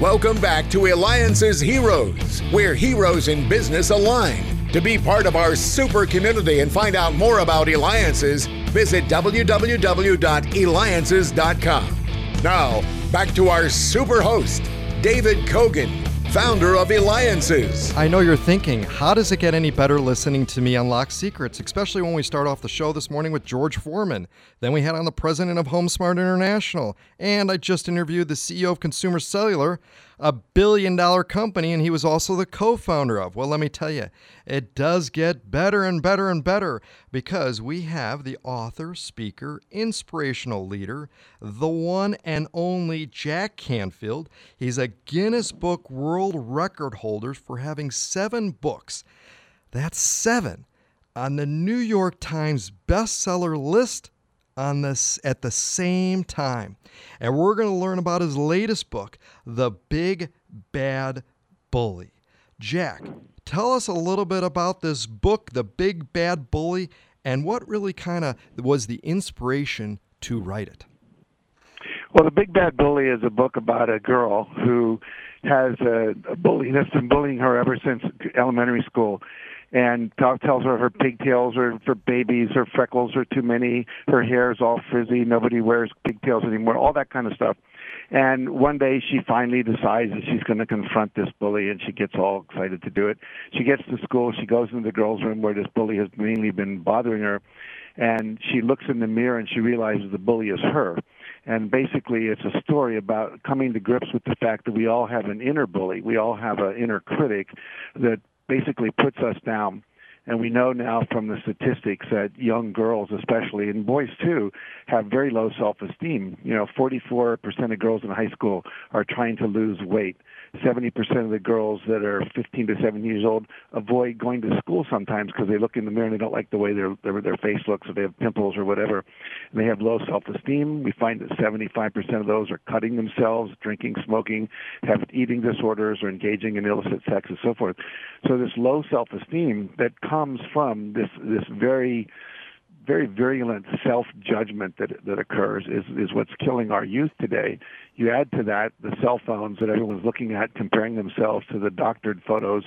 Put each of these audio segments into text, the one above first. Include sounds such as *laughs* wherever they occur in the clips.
Welcome back to eLiances Heroes, where heroes in business align. To be part of our super community and find out more about eLiances, visit www.eliances.com. Now, back to our super host, David Cogan, founder of eLiances. I know you're thinking, how does it get any better listening to me unlock secrets, especially when we start off the show this morning with George Foreman. Then we had on the president of HomeSmart International, and I just interviewed the CEO of Consumer Cellular a billion dollar company, and he was also the co founder of. Well, let me tell you, it does get better and better and better because we have the author, speaker, inspirational leader, the one and only Jack Canfield. He's a Guinness Book World Record holder for having seven books. That's seven on the New York Times bestseller list on this at the same time. And we're going to learn about his latest book, The Big Bad Bully. Jack, tell us a little bit about this book, The Big Bad Bully, and what really kind of was the inspiration to write it. Well, The Big Bad Bully is a book about a girl who has a, bully that's been bullying her ever since elementary school and talk, tells her her pigtails are for babies, her freckles are too many, her hair is all frizzy, nobody wears pigtails anymore, all that kind of stuff. And one day she finally decides that she's going to confront this bully, and she gets all excited to do it. She gets to school, she goes into the girls' room where this bully has mainly been bothering her, and she looks in the mirror and she realizes the bully is her. And basically, it's a story about coming to grips with the fact that we all have an inner bully. We all have an inner critic that basically puts us down. And we know now from the statistics that young girls, especially, and boys too, have very low self-esteem. You know, 44% of girls in high school are trying to lose weight. 70% of the girls that are 15 to 17 years old avoid going to school sometimes because they look in the mirror and they don't like the way their their, their face looks, or they have pimples or whatever. And they have low self-esteem. We find that 75% of those are cutting themselves, drinking, smoking, have eating disorders, or engaging in illicit sex, and so forth. So this low self-esteem that comes from this this very very virulent self-judgment that that occurs is is what's killing our youth today. You add to that the cell phones that everyone's looking at, comparing themselves to the doctored photos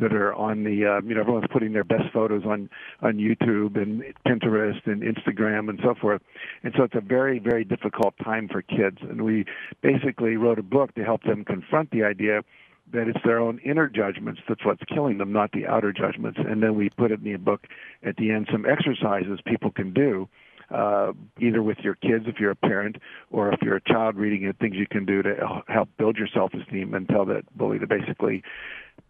that are on the uh, you know everyone's putting their best photos on on YouTube and Pinterest and Instagram and so forth, and so it's a very very difficult time for kids. And we basically wrote a book to help them confront the idea that it's their own inner judgments that's what's killing them, not the outer judgments. And then we put it in the book at the end some exercises people can do, uh, either with your kids if you're a parent, or if you're a child reading it, things you can do to help build your self-esteem and tell that bully to basically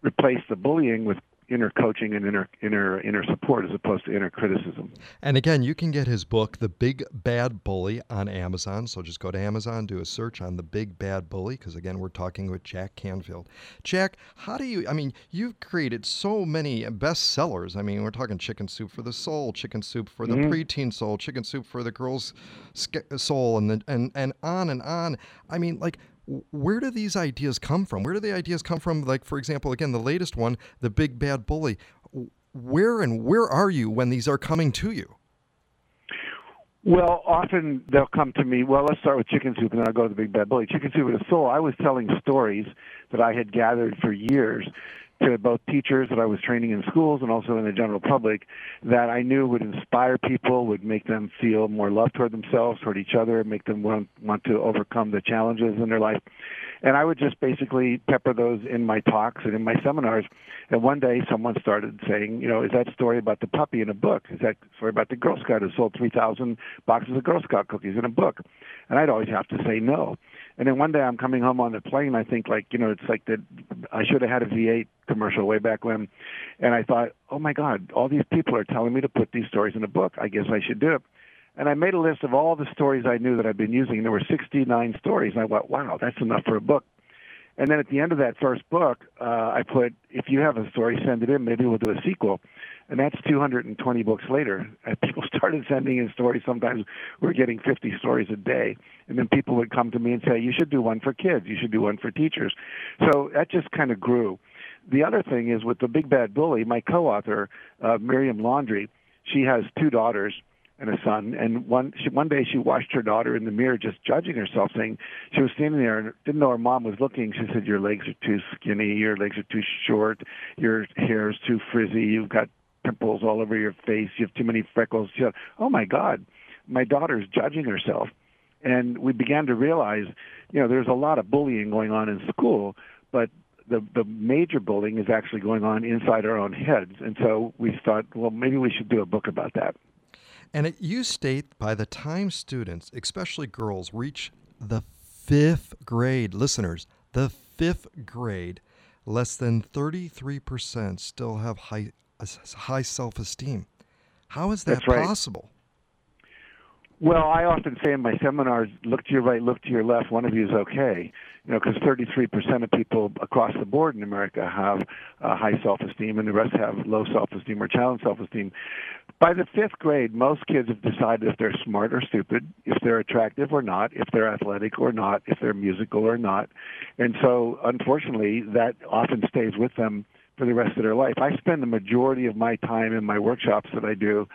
replace the bullying with inner coaching and inner inner inner support as opposed to inner criticism. And again, you can get his book, The Big Bad Bully, on Amazon. So just go to Amazon, do a search on The Big Bad Bully, because again, we're talking with Jack Canfield. Jack, how do you? I mean, you've created so many bestsellers. I mean, we're talking Chicken Soup for the Soul, Chicken Soup for the mm-hmm. preteen soul, Chicken Soup for the girl's soul, and the, and and on and on. I mean, like where do these ideas come from? Where do the ideas come from? Like, for example, again, the latest one, The Big Bad Bully. Where and where are you when these are coming to you? Well, often they'll come to me. Well, let's start with chicken soup, and then I'll go to the big bad bully. Chicken soup with a soul. I was telling stories that I had gathered for years to both teachers that I was training in schools and also in the general public that I knew would inspire people, would make them feel more love toward themselves, toward each other, make them want, want to overcome the challenges in their life. And I would just basically pepper those in my talks and in my seminars. And one day someone started saying, you know, is that story about the puppy in a book? Is that story about the Girl Scout who sold 3,000 boxes of Girl Scout cookies in a book? And I'd always have to say no. And then one day I'm coming home on the plane. I think like you know it's like that. I should have had a V8 commercial way back when, and I thought, oh my God, all these people are telling me to put these stories in a book. I guess I should do it. And I made a list of all the stories I knew that I'd been using. And there were 69 stories, and I thought, wow, that's enough for a book. And then at the end of that first book, uh, I put, if you have a story, send it in. Maybe we'll do a sequel and that's 220 books later. *laughs* And people started sending in stories. Sometimes we're getting 50 stories a day, and then people would come to me and say, "You should do one for kids. You should do one for teachers." So that just kind of grew. The other thing is with the Big Bad Bully, my co-author uh, Miriam Laundry, she has two daughters and a son. And one she, one day she watched her daughter in the mirror just judging herself, saying she was standing there and didn't know her mom was looking. She said, "Your legs are too skinny. Your legs are too short. Your hair is too frizzy. You've got pimples all over your face. You have too many freckles." She said, "Oh my God, my daughter's judging herself." And we began to realize, you know, there's a lot of bullying going on in school, but the the major bullying is actually going on inside our own heads. And so we thought, well, maybe we should do a book about that. And it, you state by the time students, especially girls, reach the fifth grade, listeners, the fifth grade, less than 33% still have high, high self esteem. How is that right. possible? Well, I often say in my seminars, look to your right, look to your left, one of you is okay. You know, because 33% of people across the board in America have uh, high self-esteem and the rest have low self-esteem or challenged self-esteem. By the fifth grade, most kids have decided if they're smart or stupid, if they're attractive or not, if they're athletic or not, if they're musical or not. And so, unfortunately, that often stays with them for the rest of their life. I spend the majority of my time in my workshops that I do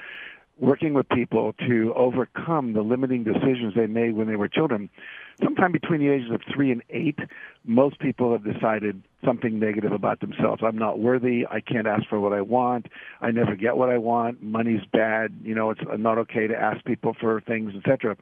working with people to overcome the limiting decisions they made when they were children. Sometime between the ages of three and eight, most people have decided something negative about themselves. I'm not worthy. I can't ask for what I want. I never get what I want. Money's bad. You know, it's not okay to ask people for things, etc.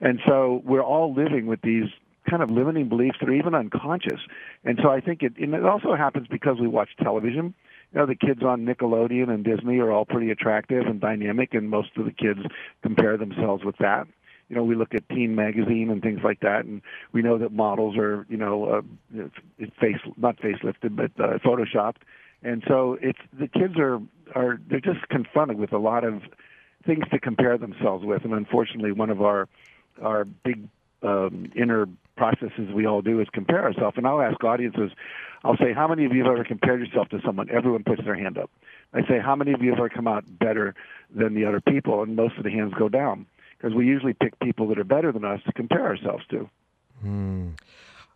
And so we're all living with these kind of limiting beliefs that are even unconscious. And so I think it, and it also happens because we watch television you know the kids on Nickelodeon and Disney are all pretty attractive and dynamic, and most of the kids compare themselves with that. You know, we look at Teen Magazine and things like that, and we know that models are, you know, uh, face not facelifted, but uh, photoshopped, and so it's the kids are are they're just confronted with a lot of things to compare themselves with, and unfortunately, one of our our big um, inner processes we all do is compare ourselves. And I'll ask audiences, I'll say, how many of you have ever compared yourself to someone? Everyone puts their hand up. I say, how many of you have ever come out better than the other people? And most of the hands go down because we usually pick people that are better than us to compare ourselves to. Hmm.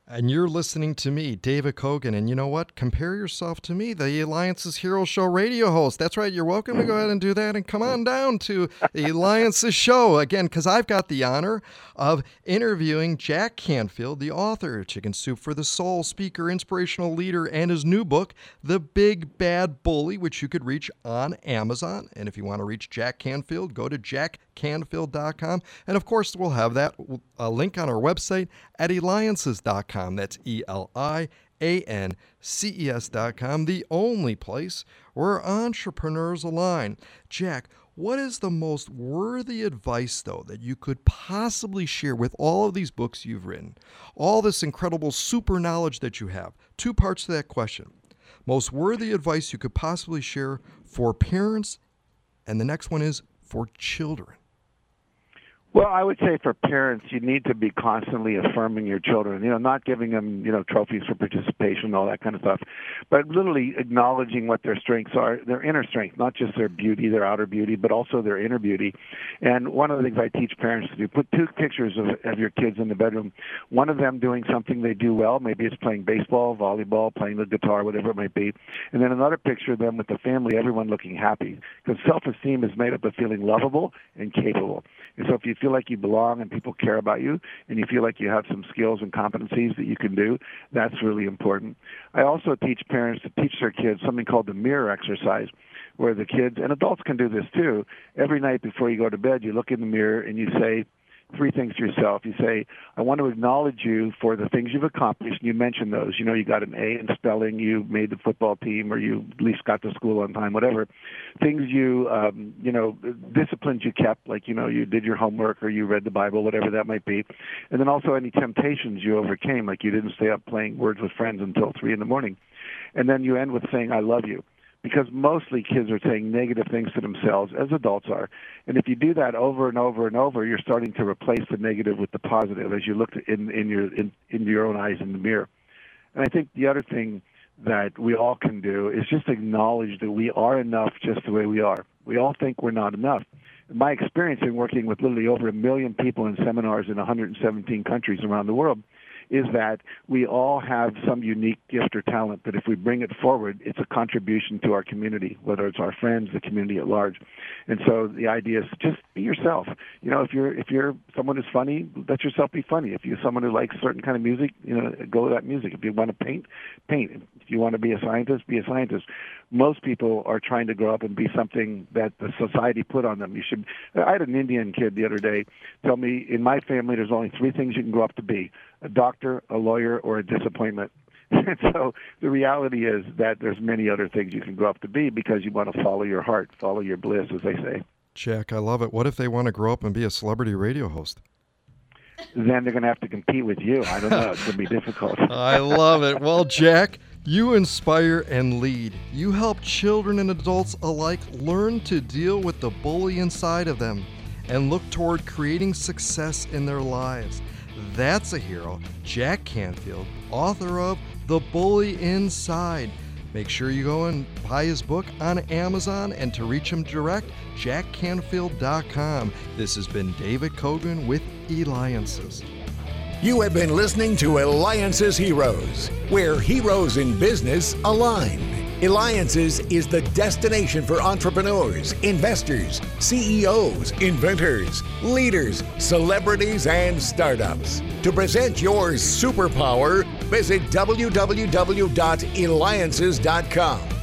And you're listening to me, David Cogan. And you know what? Compare yourself to me, the eLiances Hero Show radio host. That's right. You're welcome to go ahead and do that. And come on down to the eLiances show again, because I've got the honor of interviewing Jack Canfield, the author, of Chicken Soup for the Soul, speaker, inspirational leader, and his new book, The Big Bad Bully, which you could reach on Amazon. And if you want to reach Jack Canfield, go to jackcanfield.com. And of course, we'll have that a link on our website at eliances.com. That's E L I A N C E S.com, the only place where entrepreneurs align. Jack, what is the most worthy advice, though, that you could possibly share with all of these books you've written, all this incredible super knowledge that you have? Two parts to that question. Most worthy advice you could possibly share for parents, and the next one is for children. Well, I would say for parents, you need to be constantly affirming your children. You know, not giving them, you know, trophies for participation, all that kind of stuff, but literally acknowledging what their strengths are, their inner strength, not just their beauty, their outer beauty, but also their inner beauty. And one of the things I teach parents to do: put two pictures of, of your kids in the bedroom. One of them doing something they do well, maybe it's playing baseball, volleyball, playing the guitar, whatever it might be, and then another picture of them with the family, everyone looking happy. Because self-esteem is made up of feeling lovable and capable. And so if you feel like you belong and people care about you and you feel like you have some skills and competencies that you can do, that's really important. I also teach parents to teach their kids something called the mirror exercise where the kids and adults can do this too. Every night before you go to bed, you look in the mirror and you say, three things to yourself. You say, I want to acknowledge you for the things you've accomplished. And you mention those. You know, you got an A in spelling, you made the football team, or you at least got to school on time, whatever. Things you, um, you know, disciplines you kept, like, you know, you did your homework or you read the Bible, whatever that might be. And then also any temptations you overcame, like you didn't stay up playing words with friends until three in the morning. And then you end with saying, I love you because mostly kids are saying negative things to themselves as adults are. And if you do that over and over and over, you're starting to replace the negative with the positive as you look in in your in, in your own eyes in the mirror. And I think the other thing that we all can do is just acknowledge that we are enough just the way we are. We all think we're not enough. In my experience in working with literally over a million people in seminars in 117 countries around the world, is that we all have some unique gift or talent but if we bring it forward, it's a contribution to our community, whether it's our friends, the community at large. And so the idea is just be yourself. You know, if you're if you're someone who's funny, let yourself be funny. If you're someone who likes certain kind of music, you know, go with that music. If you want to paint, paint. If you want to be a scientist, be a scientist. Most people are trying to grow up and be something that the society put on them. You should. I had an Indian kid the other day tell me, in my family, there's only three things you can grow up to be: a doctor, a lawyer, or a disappointment. *laughs* And so the reality is that there's many other things you can grow up to be because you want to follow your heart, follow your bliss, as they say. Jack, I love it. What if they want to grow up and be a celebrity radio host? Then they're going to have to compete with you. I don't know. It's going to be difficult. *laughs* I love it. Well, Jack, you inspire and lead. You help children and adults alike learn to deal with the bully inside of them and look toward creating success in their lives. That's a hero, Jack Canfield, author of The Bully Inside. Make sure you go and buy his book on Amazon and to reach him direct, jackcanfield.com. This has been David Cogan with eLiances. You have been listening to eLiances Heroes, where heroes in business align. eLiances is the destination for entrepreneurs, investors, CEOs, inventors, leaders, celebrities, and startups. To present your superpower, visit www.eliances.com.